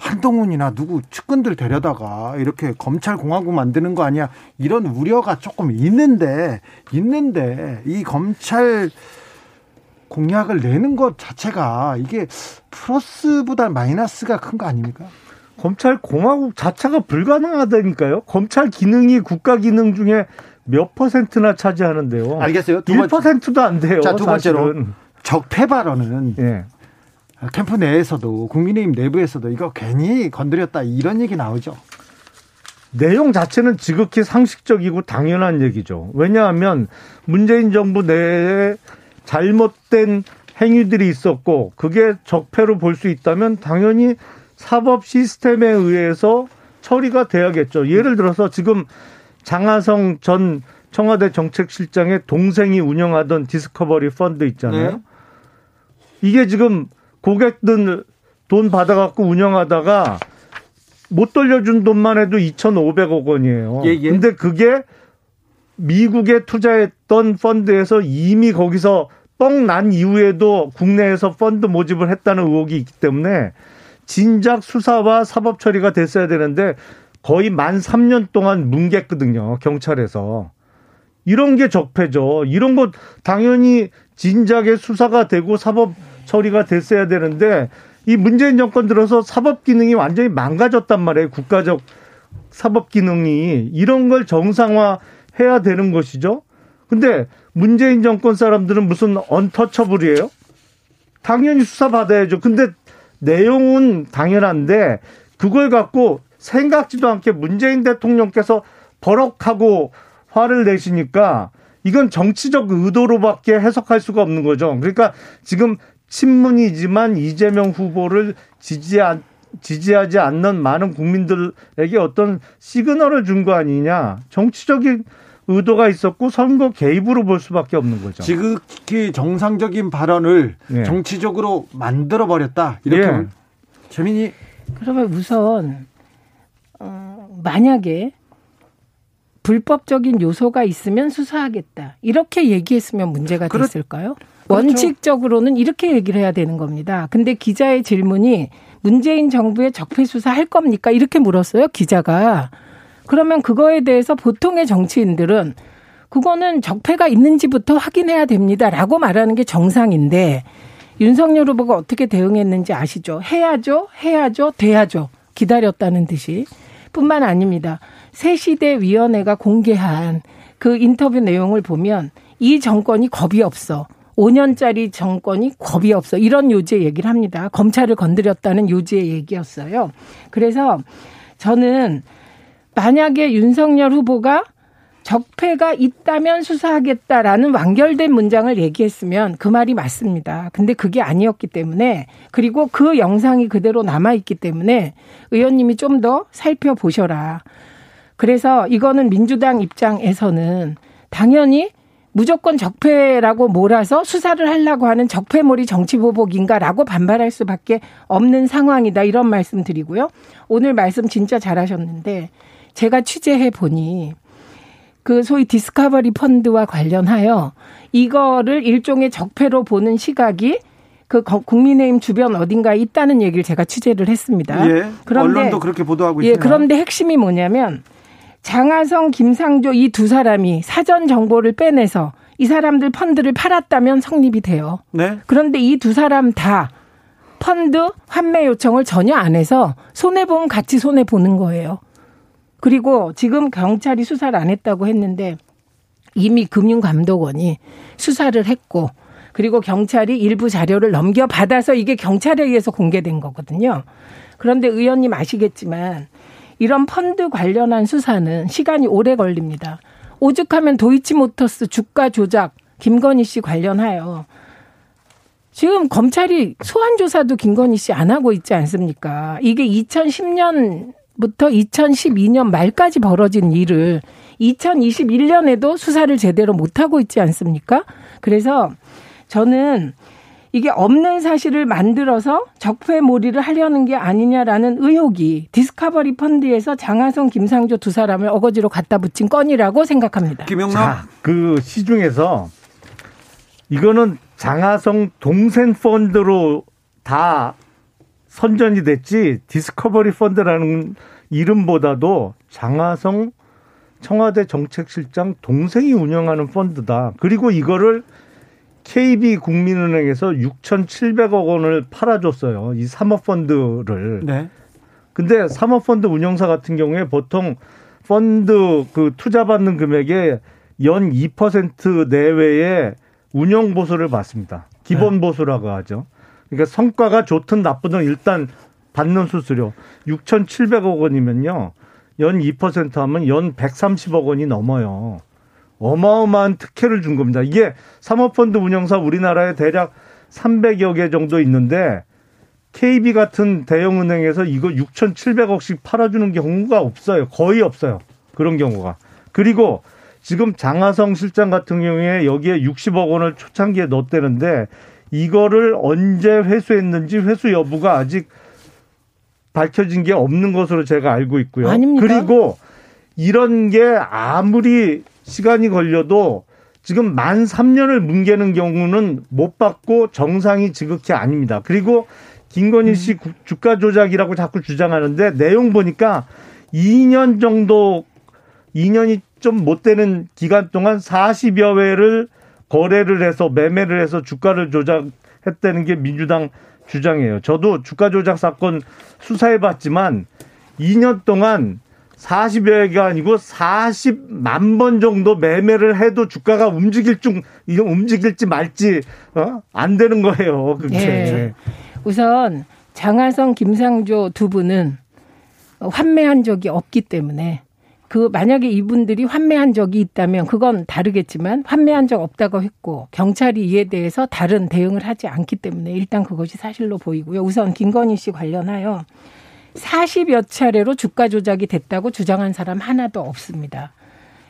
한동훈이나 누구 측근들 데려다가 이렇게 검찰 공화국 만드는 거 아니야? 이런 우려가 조금 있는데 있는데 이 검찰 공약을 내는 것 자체가 이게 플러스보다 마이너스가 큰 거 아닙니까? 검찰 공화국 자체가 불가능하다니까요. 검찰 기능이 국가 기능 중에 몇 퍼센트나 차지하는데요. 알겠어요. 두 1%도 안 돼요. 자, 두 번째로 사실은. 적폐 발언은 예. 캠프 내에서도 국민의힘 내부에서도 이거 괜히 건드렸다 이런 얘기 나오죠. 내용 자체는 지극히 상식적이고 당연한 얘기죠. 왜냐하면 문재인 정부 내에 잘못된 행위들이 있었고 그게 적폐로 볼 수 있다면 당연히 사법 시스템에 의해서 처리가 돼야겠죠. 예를 들어서 지금 장하성 전 청와대 정책실장의 동생이 운영하던 디스커버리 펀드 있잖아요. 네. 이게 지금 고객들 돈 받아갖고 운영하다가 못 돌려준 돈만 해도 2,500억 원이에요. 예, 예. 근데 그게 미국에 투자했던 펀드에서 이미 거기서 뻥 난 이후에도 국내에서 펀드 모집을 했다는 의혹이 있기 때문에 진작 수사와 사법 처리가 됐어야 되는데 거의 만 3년 동안 뭉갰거든요. 경찰에서. 이런 게 적폐죠. 이런 것 당연히 진작에 수사가 되고 사법 처리가 됐어야 되는데 이 문재인 정권 들어서 사법 기능이 완전히 망가졌단 말이에요. 국가적 사법 기능이 이런 걸 정상화 해야 되는 것이죠. 근데 문재인 정권 사람들은 무슨 언터처블이에요? 당연히 수사 받아야죠. 근데 내용은 당연한데 그걸 갖고 생각지도 않게 문재인 대통령께서 버럭하고 화를 내시니까 이건 정치적 의도로밖에 해석할 수가 없는 거죠. 그러니까 지금 친문이지만 이재명 후보를 지지한 지지하지 않는 많은 국민들에게 어떤 시그널을 준 거 아니냐. 정치적인 의도가 있었고 선거 개입으로 볼 수밖에 없는 거죠. 지극히 정상적인 발언을 네. 정치적으로 만들어 버렸다. 이렇게 네. 재민이 그러면 우선 어, 만약에 불법적인 요소가 있으면 수사하겠다. 이렇게 얘기했으면 문제가 됐을까요? 그렇죠. 원칙적으로는 이렇게 얘기를 해야 되는 겁니다. 근데 기자의 질문이 문재인 정부의 적폐 수사 할 겁니까? 이렇게 물었어요, 기자가. 그러면 그거에 대해서 보통의 정치인들은 그거는 적폐가 있는지부터 확인해야 됩니다라고 말하는 게 정상인데 윤석열 후보가 어떻게 대응했는지 아시죠? 해야죠, 해야죠, 돼야죠. 기다렸다는 듯이. 뿐만 아닙니다. 새시대 위원회가 공개한 그 인터뷰 내용을 보면 이 정권이 겁이 없어. 5년짜리 정권이 겁이 없어. 이런 요지의 얘기를 합니다. 검찰을 건드렸다는 요지의 얘기였어요. 그래서 저는 만약에 윤석열 후보가 적폐가 있다면 수사하겠다라는 완결된 문장을 얘기했으면 그 말이 맞습니다. 근데 그게 아니었기 때문에 그리고 그 영상이 그대로 남아있기 때문에 의원님이 좀 더 살펴보셔라. 그래서 이거는 민주당 입장에서는 당연히 무조건 적폐라고 몰아서 수사를 하려고 하는 적폐몰이 정치보복인가라고 반발할 수밖에 없는 상황이다. 이런 말씀 드리고요. 오늘 말씀 진짜 잘하셨는데 제가 취재해 보니 그 소위 디스커버리 펀드와 관련하여 이거를 일종의 적폐로 보는 시각이 그 국민의힘 주변 어딘가에 있다는 얘기를 제가 취재를 했습니다. 예, 그런데 언론도 그렇게 보도하고 있습니다. 예, 그런데 핵심이 뭐냐면 장하성, 김상조 이 두 사람이 사전 정보를 빼내서 이 사람들 펀드를 팔았다면 성립이 돼요. 네. 그런데 이 두 사람 다 펀드 환매 요청을 전혀 안 해서 손해 보면 같이 손해 보는 거예요. 그리고 지금 경찰이 수사를 안 했다고 했는데 이미 금융감독원이 수사를 했고 그리고 경찰이 일부 자료를 넘겨받아서 이게 경찰에 의해서 공개된 거거든요. 그런데 의원님 아시겠지만 이런 펀드 관련한 수사는 시간이 오래 걸립니다. 오죽하면 도이치모터스 주가 조작 김건희 씨 관련하여 지금 검찰이 소환 조사도 김건희 씨 안 하고 있지 않습니까? 이게 2010년부터 2012년 말까지 벌어진 일을 2021년에도 수사를 제대로 못 하고 있지 않습니까? 그래서 저는 이게 없는 사실을 만들어서 적폐몰이를 하려는 게 아니냐라는 의혹이 디스커버리 펀드에서 장하성, 김상조 두 사람을 어거지로 갖다 붙인 건이라고 생각합니다. 김영남 그 시중에서 이거는 장하성 동생 펀드로 다 선전이 됐지 디스커버리 펀드라는 이름보다도 장하성 청와대 정책실장 동생이 운영하는 펀드다. 그리고 이거를 KB 국민은행에서 6,700억 원을 팔아줬어요. 이 사모펀드를. 네. 근데 사모펀드 운영사 같은 경우에 보통 펀드 그 투자받는 금액의 연 2% 내외의 운영 보수를 받습니다. 기본 네. 보수라고 하죠. 그러니까 성과가 좋든 나쁘든 일단 받는 수수료 6,700억 원이면요. 연 2% 하면 연 130억 원이 넘어요. 어마어마한 특혜를 준 겁니다. 이게 사모펀드 운영사 우리나라에 대략 300여 개 정도 있는데 KB 같은 대형은행에서 이거 6,700억씩 팔아주는 경우가 없어요. 거의 없어요. 그런 경우가. 그리고 지금 장하성 실장 같은 경우에 여기에 60억 원을 초창기에 넣었대는데 이거를 언제 회수했는지 회수 여부가 아직 밝혀진 게 없는 것으로 제가 알고 있고요. 아닙니다. 그리고 이런 게 아무리 시간이 걸려도 지금 만 3년을 뭉개는 경우는 못 받고 정상이 지극히 아닙니다. 그리고 김건희 씨 음. 주가 조작이라고 자꾸 주장하는데 내용 보니까 2년 정도 2년이 좀 못 되는 기간 동안 40여 회를 거래를 해서 매매를 해서 주가를 조작했다는 게 민주당 주장이에요. 저도 주가 조작 사건 수사해 봤지만 2년 동안 40여개가 아니고 40만 번 정도 매매를 해도 주가가 움직일 중, 움직일지 말지, 어? 안 되는 거예요. 그게. 네. 우선 장하성, 김상조 두 분은 환매한 적이 없기 때문에 그 만약에 이분들이 환매한 적이 있다면 그건 다르겠지만 환매한 적 없다고 했고 경찰이 이에 대해서 다른 대응을 하지 않기 때문에 일단 그것이 사실로 보이고요. 우선 김건희 씨 관련하여 40여 차례로 주가 조작이 됐다고 주장한 사람 하나도 없습니다.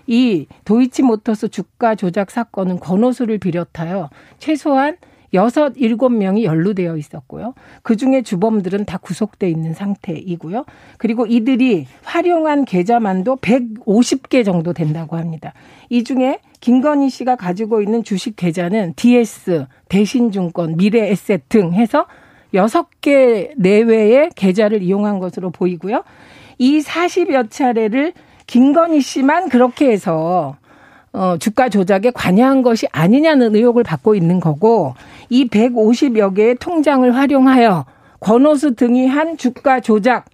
이 도이치모터스 주가 조작 사건은 권오수를 비롯하여 최소한 여섯 일곱 명이 연루되어 있었고요. 그 중에 주범들은 다 구속돼 있는 상태이고요. 그리고 이들이 활용한 계좌만도 150개 정도 된다고 합니다. 이 중에 김건희 씨가 가지고 있는 주식 계좌는 DS, 대신증권, 미래에셋 등 해서 여섯 개 내외의 계좌를 이용한 것으로 보이고요. 이 40여 차례를 김건희 씨만 그렇게 해서 어, 주가 조작에 관여한 것이 아니냐는 의혹을 받고 있는 거고 이 150여 개의 통장을 활용하여 권오수 등이 한 주가 조작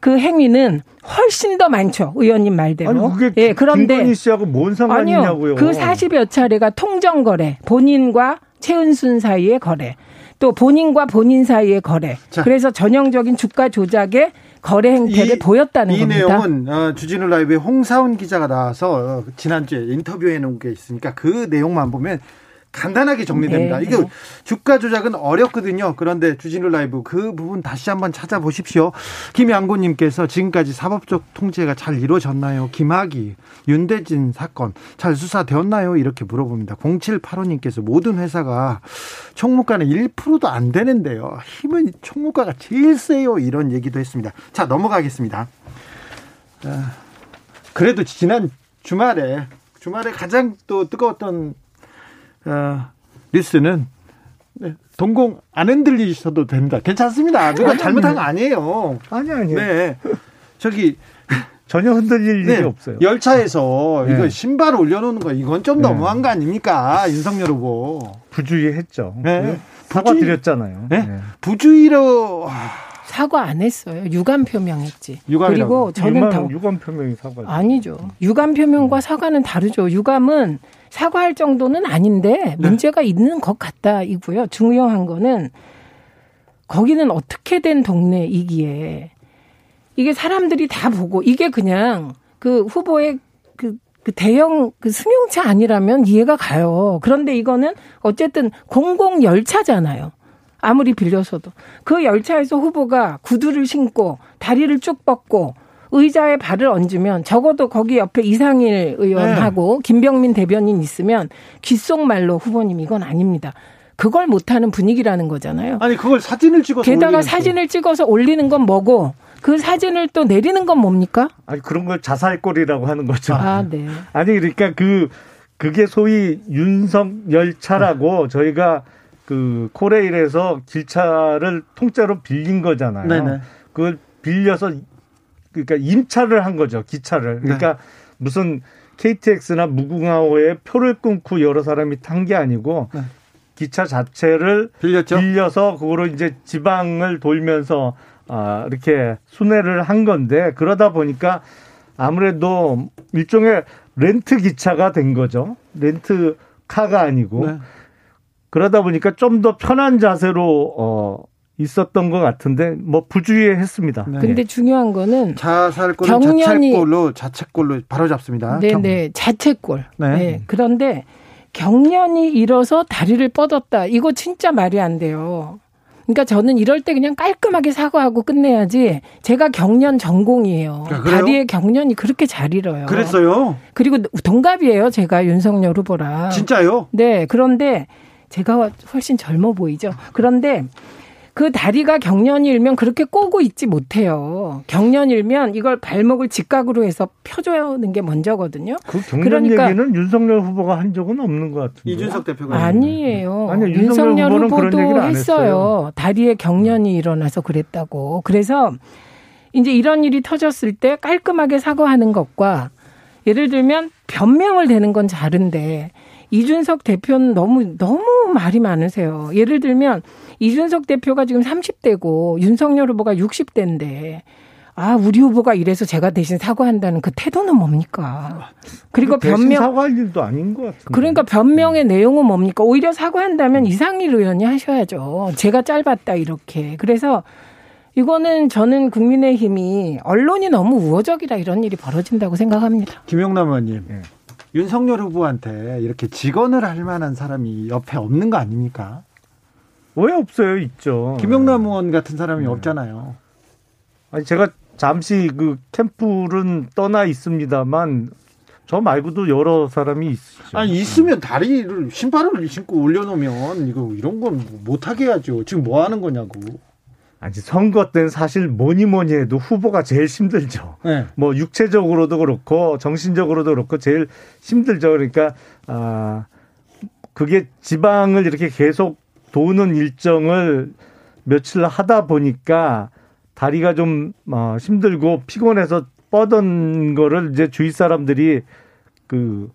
그 행위는 훨씬 더 많죠. 의원님 말대로. 아니, 그게 예, 그런데 김건희 씨하고 뭔 상관이냐고요. 아니요. 그 40여 차례가 통정 거래, 본인과 최은순 사이의 거래. 또 본인과 본인 사이의 거래. 자. 그래서 전형적인 주가 조작의 거래 행태를 이, 보였다는 이 겁니다. 이 내용은 어, 주진우 라이브에 홍사훈 기자가 나와서 어, 지난주에 인터뷰해 놓은 게 있으니까 그 내용만 보면 간단하게 정리됩니다. 네. 이게 주가 조작은 어렵거든요. 그런데 주진우 라이브 그 부분 다시 한번 찾아보십시오. 김양구님께서 지금까지 사법적 통제가 잘 이루어졌나요? 김학이, 윤대진 사건 잘 수사되었나요? 이렇게 물어봅니다. 0785님께서 모든 회사가 총무가는 1%도 안 되는데요. 힘은 총무가가 제일 세요. 이런 얘기도 했습니다. 자, 넘어가겠습니다. 그래도 지난 주말에 주말에 가장 또 뜨거웠던 어, 뉴스는 네, 동공 안 흔들리셔도 됩니다. 괜찮습니다. 누가 잘못한 거 아니에요. 아니 아니요. 네. 저기 전혀 흔들릴 네. 일이 없어요. 열차에서 네. 이거 신발 올려놓는 거 이건 좀 네. 너무한 거 아닙니까? 윤석열 후보. 부주의했죠. 네. 사과 드렸잖아요. 네. 부주의로 아, 사과 안 했어요. 유감 표명했지. 그리고 저는 유감, 더 유감 표명이 사과 아니죠. 유감 표명과 사과는 다르죠. 유감은 사과할 정도는 아닌데 네. 문제가 있는 것 같다 이고요. 중요한 거는 거기는 어떻게 된 동네이기에 이게 사람들이 다 보고 이게 그냥 그 후보의 그, 그 대형 그 승용차 아니라면 이해가 가요. 그런데 이거는 어쨌든 공공 열차잖아요. 아무리 빌려서도 그 열차에서 후보가 구두를 신고 다리를 쭉 뻗고 의자에 발을 얹으면 적어도 거기 옆에 이상일 의원하고 네. 김병민 대변인 있으면 귓속말로 후보님 이건 아닙니다. 그걸 못하는 분위기라는 거잖아요. 아니 그걸 사진을 찍어서 게다가 사진을 찍어서 올리는 건 뭐고 그 사진을 또 내리는 건 뭡니까? 아니 그런 걸 자살골이라고 하는 거죠. 아, 네. 아니 그러니까 그 그게 소위 윤석 열차라고 저희가 그 코레일에서 길차를 통째로 빌린 거잖아요. 네네. 그걸 빌려서 그러니까 임차를 한 거죠. 기차를. 그러니까 네. 무슨 KTX나 무궁화호에 표를 끊고 여러 사람이 탄 게 아니고 네. 기차 자체를 빌렸죠? 빌려서 그거로 이제 지방을 돌면서 아 이렇게 순회를 한 건데 그러다 보니까 아무래도 일종의 렌트 기차가 된 거죠. 렌트 카가 아니고 네. 그러다 보니까 좀 더 편한 자세로 어 있었던 것 같은데 뭐 부주의했습니다. 네. 근데 중요한 거는 자살골 자책골로 자책골로 바로 잡습니다. 네, 네, 자책골. 네. 네. 그런데 경련이 일어서 다리를 뻗었다. 이거 진짜 말이 안 돼요. 그러니까 저는 이럴 때 그냥 깔끔하게 사과하고 끝내야지. 제가 경련 전공이에요. 아, 다리에 경련이 그렇게 잘 일어요. 그랬어요? 그리고 동갑이에요. 제가 윤석열 후보랑. 진짜요? 네. 그런데 제가 훨씬 젊어 보이죠. 그런데 그 다리가 경련이 일면 그렇게 꼬고 있지 못해요. 경련 일면 이걸 발목을 직각으로 해서 펴주는 게 먼저거든요. 그 경련 그러니까 얘기는 윤석열 후보가 한 적은 없는 것 같은데. 이준석 대표가 아니에요. 아니요, 윤석열, 윤석열 후보도 했어요. 했어요. 다리에 경련이 일어나서 그랬다고. 그래서 이제 이런 일이 터졌을 때 깔끔하게 사과하는 것과 예를 들면 변명을 대는 건 다른데 이준석 대표는 너무 너무 말이 많으세요. 예를 들면 이준석 대표가 지금 30대고 윤석열 후보가 60대인데 아, 우리 후보가 이래서 제가 대신 사과한다는 그 태도는 뭡니까? 그리고 변명 사과할 일도 아닌 것 같은데. 그러니까 변명의 내용은 뭡니까? 오히려 사과한다면 이상일 의원이 하셔야죠. 제가 짧았다 이렇게. 그래서 이거는 저는 국민의힘이 언론이 너무 우호적이라 이런 일이 벌어진다고 생각합니다. 김영남 의원님. 네. 윤석열 후보한테 이렇게 직언을 할 만한 사람이 옆에 없는 거 아닙니까? 왜 없어요? 있죠. 김영남 의원 같은 사람이 네. 없잖아요. 아니 제가 잠시 그 캠프는 떠나 있습니다만 저 말고도 여러 사람이 있죠. 아니 있으면 다리를 신발을 신고 올려놓으면 이거 이런 건 못하게 해야죠. 지금 뭐 하는 거냐고. 아니 선거 때는 사실 뭐니 뭐니 해도 후보가 제일 힘들죠. 네. 뭐 육체적으로도 그렇고 정신적으로도 그렇고 제일 힘들죠. 그러니까 아 그게 지방을 이렇게 계속 도는 일정을 며칠 하다 보니까 다리가 좀 어, 힘들고 피곤해서 뻗은 거를 이제 주위 사람들이 그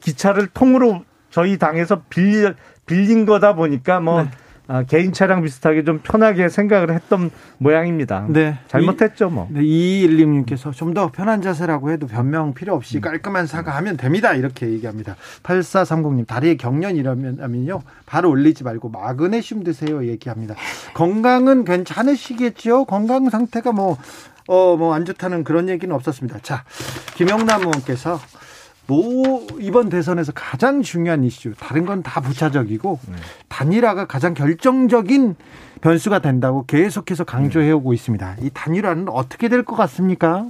기차를 통으로 저희 당에서 빌, 빌린 거다 보니까 뭐 네. 아, 개인 차량 비슷하게 좀 편하게 생각을 했던 모양입니다. 네. 잘못했죠, 뭐. 네, 이일님께서 좀 더 편한 자세라고 해도 변명 필요 없이 음. 깔끔한 사과하면 됩니다. 이렇게 얘기합니다. 8430님, 다리에 경련 이라면요. 바로 올리지 말고 마그네슘 드세요. 얘기합니다. 건강은 괜찮으시겠죠? 건강 상태가 뭐, 어, 뭐 안 좋다는 그런 얘기는 없었습니다. 자, 김영남 의원께서 뭐 이번 대선에서 가장 중요한 이슈 다른 건 다 부차적이고 네. 단일화가 가장 결정적인 변수가 된다고 계속해서 강조해 오고 있습니다. 이 단일화는 어떻게 될 것 같습니까?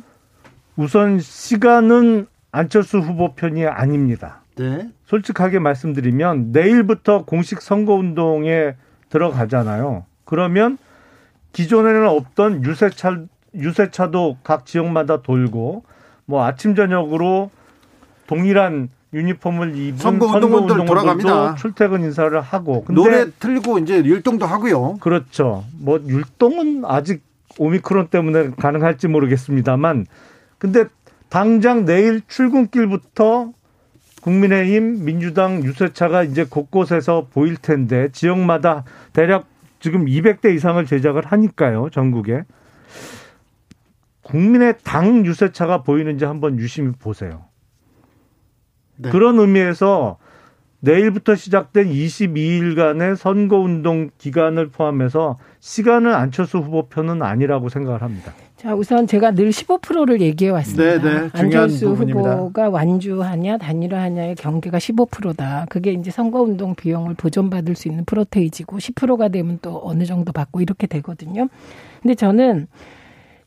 우선 시간은 안철수 후보 편이 아닙니다. 네. 솔직하게 말씀드리면 내일부터 공식 선거 운동에 들어가잖아요. 그러면 기존에는 없던 유세차 유세차도 각 지역마다 돌고 뭐 아침 저녁으로 동일한 유니폼을 입은 선거운동원들 돌아갑니다. 출퇴근 인사를 하고 노래 틀고 이제 율동도 하고요. 그렇죠. 뭐 율동은 아직 오미크론 때문에 가능할지 모르겠습니다만 근데 당장 내일 출근길부터 국민의힘 민주당 유세차가 이제 곳곳에서 보일 텐데 지역마다 대략 지금 200대 이상을 제작을 하니까요, 전국에. 국민의 당 유세차가 보이는지 한번 유심히 보세요. 네. 그런 의미에서 내일부터 시작된 22일간의 선거운동 기간을 포함해서 시간은 안철수 후보 편은 아니라고 생각을 합니다. 자, 우선 제가 늘 15%를 얘기해 왔습니다. 네네, 네. 안철수 부분입니다. 후보가 완주하냐 단일화하냐의 경계가 15%다. 그게 이제 선거운동 비용을 보존받을 수 있는 프로테이지고 10%가 되면 또 어느 정도 받고 이렇게 되거든요. 근데 저는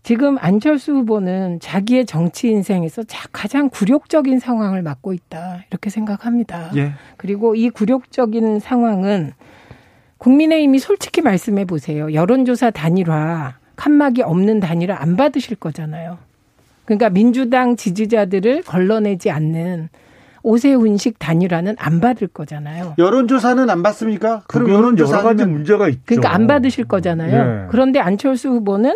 지금 안철수 후보는 자기의 정치 인생에서 가장 굴욕적인 상황을 맞고 있다. 이렇게 생각합니다. 예. 그리고 이 굴욕적인 상황은 국민의힘이 솔직히 말씀해 보세요. 여론조사 단일화, 칸막이 없는 단일화 안 받으실 거잖아요. 그러니까 민주당 지지자들을 걸러내지 않는 오세훈식 단일화는 안 받을 거잖아요. 여론조사는 안 받습니까? 그럼 여론조사 여러 가지 문제가 있죠. 그러니까 안 받으실 거잖아요. 네. 그런데 안철수 후보는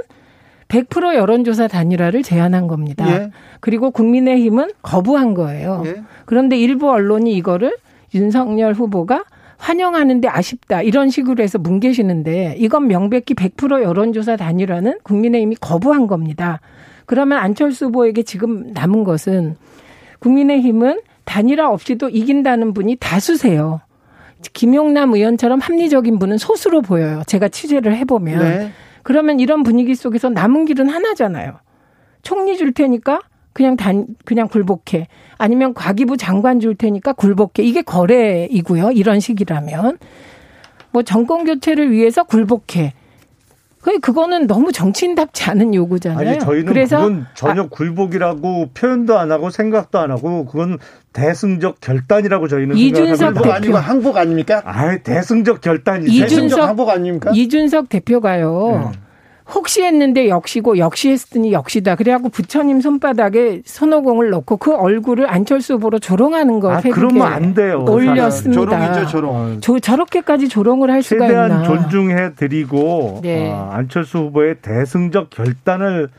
100% 여론조사 단일화를 제안한 겁니다. 예. 그리고 국민의힘은 거부한 거예요. 예. 그런데 일부 언론이 이거를 윤석열 후보가 환영하는데 아쉽다 이런 식으로 해서 뭉개시는데 이건 명백히 100% 여론조사 단일화는 국민의힘이 거부한 겁니다. 그러면 안철수 후보에게 지금 남은 것은 국민의힘은 단일화 없이도 이긴다는 분이 다수세요. 김용남 의원처럼 합리적인 분은 소수로 보여요. 제가 취재를 해보면. 네. 그러면 이런 분위기 속에서 남은 길은 하나잖아요. 총리 줄 테니까 그냥 단 그냥 굴복해. 아니면 과기부 장관 줄 테니까 굴복해. 이게 거래이고요. 이런 식이라면 뭐 정권 교체를 위해서 굴복해. 그 그거는 너무 정치인답지 않은 요구잖아요. 아니 저희는 그래서 그건 전혀 아, 굴복이라고 표현도 안 하고 생각도 안 하고 그건 대승적 결단이라고 저희는 이준석 대표 아니고 항복 아닙니까? 아, 대승적 결단이 이준석 항복 아닙니까? 이준석 대표가요. 네. 혹시 했는데 역시고 역시 했으니 역시다. 그래갖고 부처님 손바닥에 손오공을 넣고 그 얼굴을 안철수 후보로 조롱하는 거. 아, 그러면 안 돼요. 올렸습니다. 조롱이죠, 조롱. 저, 저렇게까지 조롱을 할 수가 있나. 최대한 존중해 드리고 네. 아, 안철수 후보의 대승적 결단을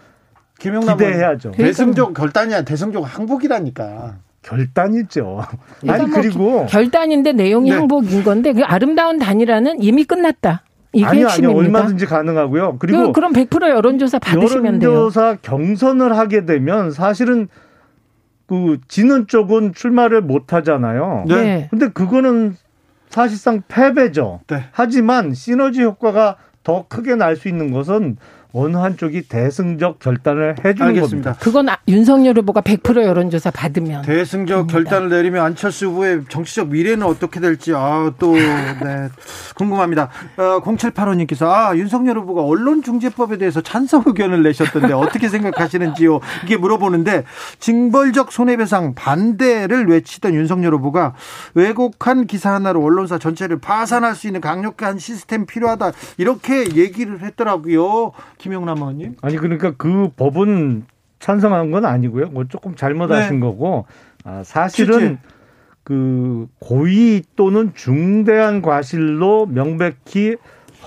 기대해야죠. 대승적 결단이야 대승적 항복이라니까. 결단이죠. 아니 뭐 그리고 결단인데 내용이 네. 항복인 건데 그 아름다운 단일화는 이미 끝났다. 이게 아니요, 핵심입니다. 아니요. 얼마든지 가능하고요. 그리고 그, 그럼 100% 여론조사 받으시면 돼요. 여론조사 경선을 하게 되면 사실은 그 지는 쪽은 출마를 못 하잖아요. 네. 근데 그거는 사실상 패배죠. 네. 하지만 시너지 효과가 더 크게 날 수 있는 것은 어느 한쪽이 대승적 결단을 해주는 알겠습니다. 겁니다. 그건 아, 윤석열 후보가 100% 여론조사 받으면 대승적 됩니다. 결단을 내리면 안철수 후보의 정치적 미래는 어떻게 될지 아또 네, 궁금합니다. 어, 0785님께서 아 윤석열 후보가 언론중재법에 대해서 찬성 의견을 내셨던데 어떻게 생각하시는지요? 이게 물어보는데 징벌적 손해배상 반대를 외치던 윤석열 후보가 왜곡한 기사 하나로 언론사 전체를 파산할 수 있는 강력한 시스템 필요하다 이렇게 얘기를 했더라고요. 김용남 의원님? 아니 그러니까 그 법은 찬성한 건 아니고요. 뭐 조금 잘못하신 네. 거고 아, 사실은 취재. 그 고의 또는 중대한 과실로 명백히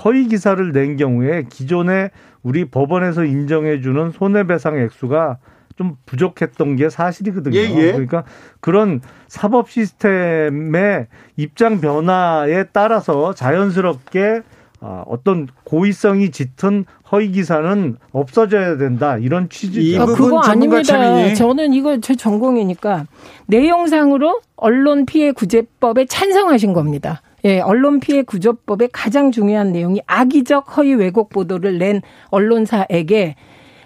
허위 기사를 낸 경우에 기존에 우리 법원에서 인정해주는 손해배상 액수가 좀 부족했던 게 사실이거든요. 예, 예. 그러니까 그런 사법 시스템의 입장 변화에 따라서 자연스럽게 아, 어떤 고의성이 짙은 허위 기사는 없어져야 된다 이런 취지죠. 아, 그거 아닙니다. 참이니? 저는 이거 제 전공이니까 내용상으로 언론 피해 구제법에 찬성하신 겁니다. 예, 언론 피해 구조법의 가장 중요한 내용이 악의적 허위 왜곡 보도를 낸 언론사에게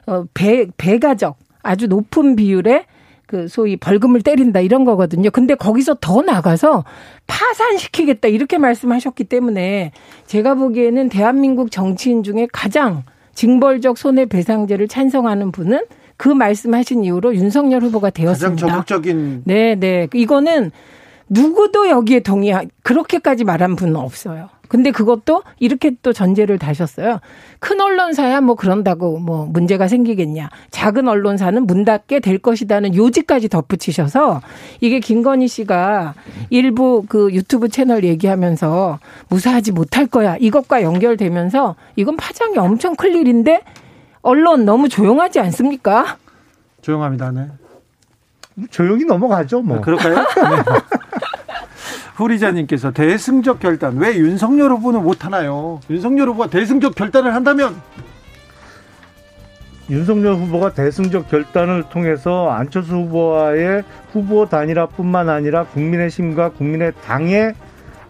어, 배, 배가적 아주 높은 비율의 그 소위 벌금을 때린다 이런 거거든요. 근데 거기서 더 나가서 파산시키겠다 이렇게 말씀하셨기 때문에 제가 보기에는 대한민국 정치인 중에 가장 징벌적 손해배상제를 찬성하는 분은 그 말씀하신 이후로 윤석열 후보가 되었습니다. 가장 적극적인. 네, 네. 이거는 누구도 여기에 동의, 그렇게까지 말한 분은 없어요. 근데 그것도 이렇게 또 전제를 다셨어요. 큰 언론사야 뭐 그런다고 뭐 문제가 생기겠냐. 작은 언론사는 문 닫게 될 것이다는 요지까지 덧붙이셔서 이게 김건희 씨가 일부 그 유튜브 채널 얘기하면서 무사하지 못할 거야. 이것과 연결되면서 이건 파장이 엄청 클 일인데 언론 너무 조용하지 않습니까? 조용합니다. 네. 조용히 넘어가죠, 뭐. 아, 그럴까요? 네. 후리자님께서 대승적 결단 왜 윤석열 후보는 못하나요? 윤석열 후보가 대승적 결단을 한다면 윤석열 후보가 대승적 결단을 통해서 안철수 후보와의 후보 단일화뿐만 아니라 국민의힘과 국민의당의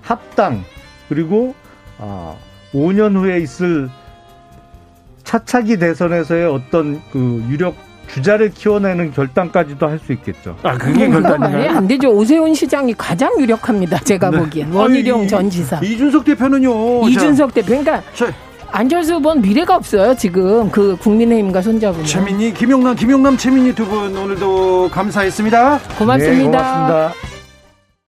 합당 그리고 5년 아, 후에 있을 차차기 대선에서의 어떤 그 유력 주자를 키워내는 결단까지도 할 수 있겠죠. 아, 그게 결단이에요? 안 되죠. 오세훈 시장이 가장 유력합니다. 제가 네. 보기엔. 원희룡 아니, 전 지사. 이준석 대표는요. 이준석 대표. 그러니까 저, 안철수 후보는 미래가 없어요. 지금 그 국민의힘과 손잡으면. 최민희, 김용남, 김용남, 최민희 두 분 오늘도 감사했습니다. 고맙습니다. 네, 고맙습니다.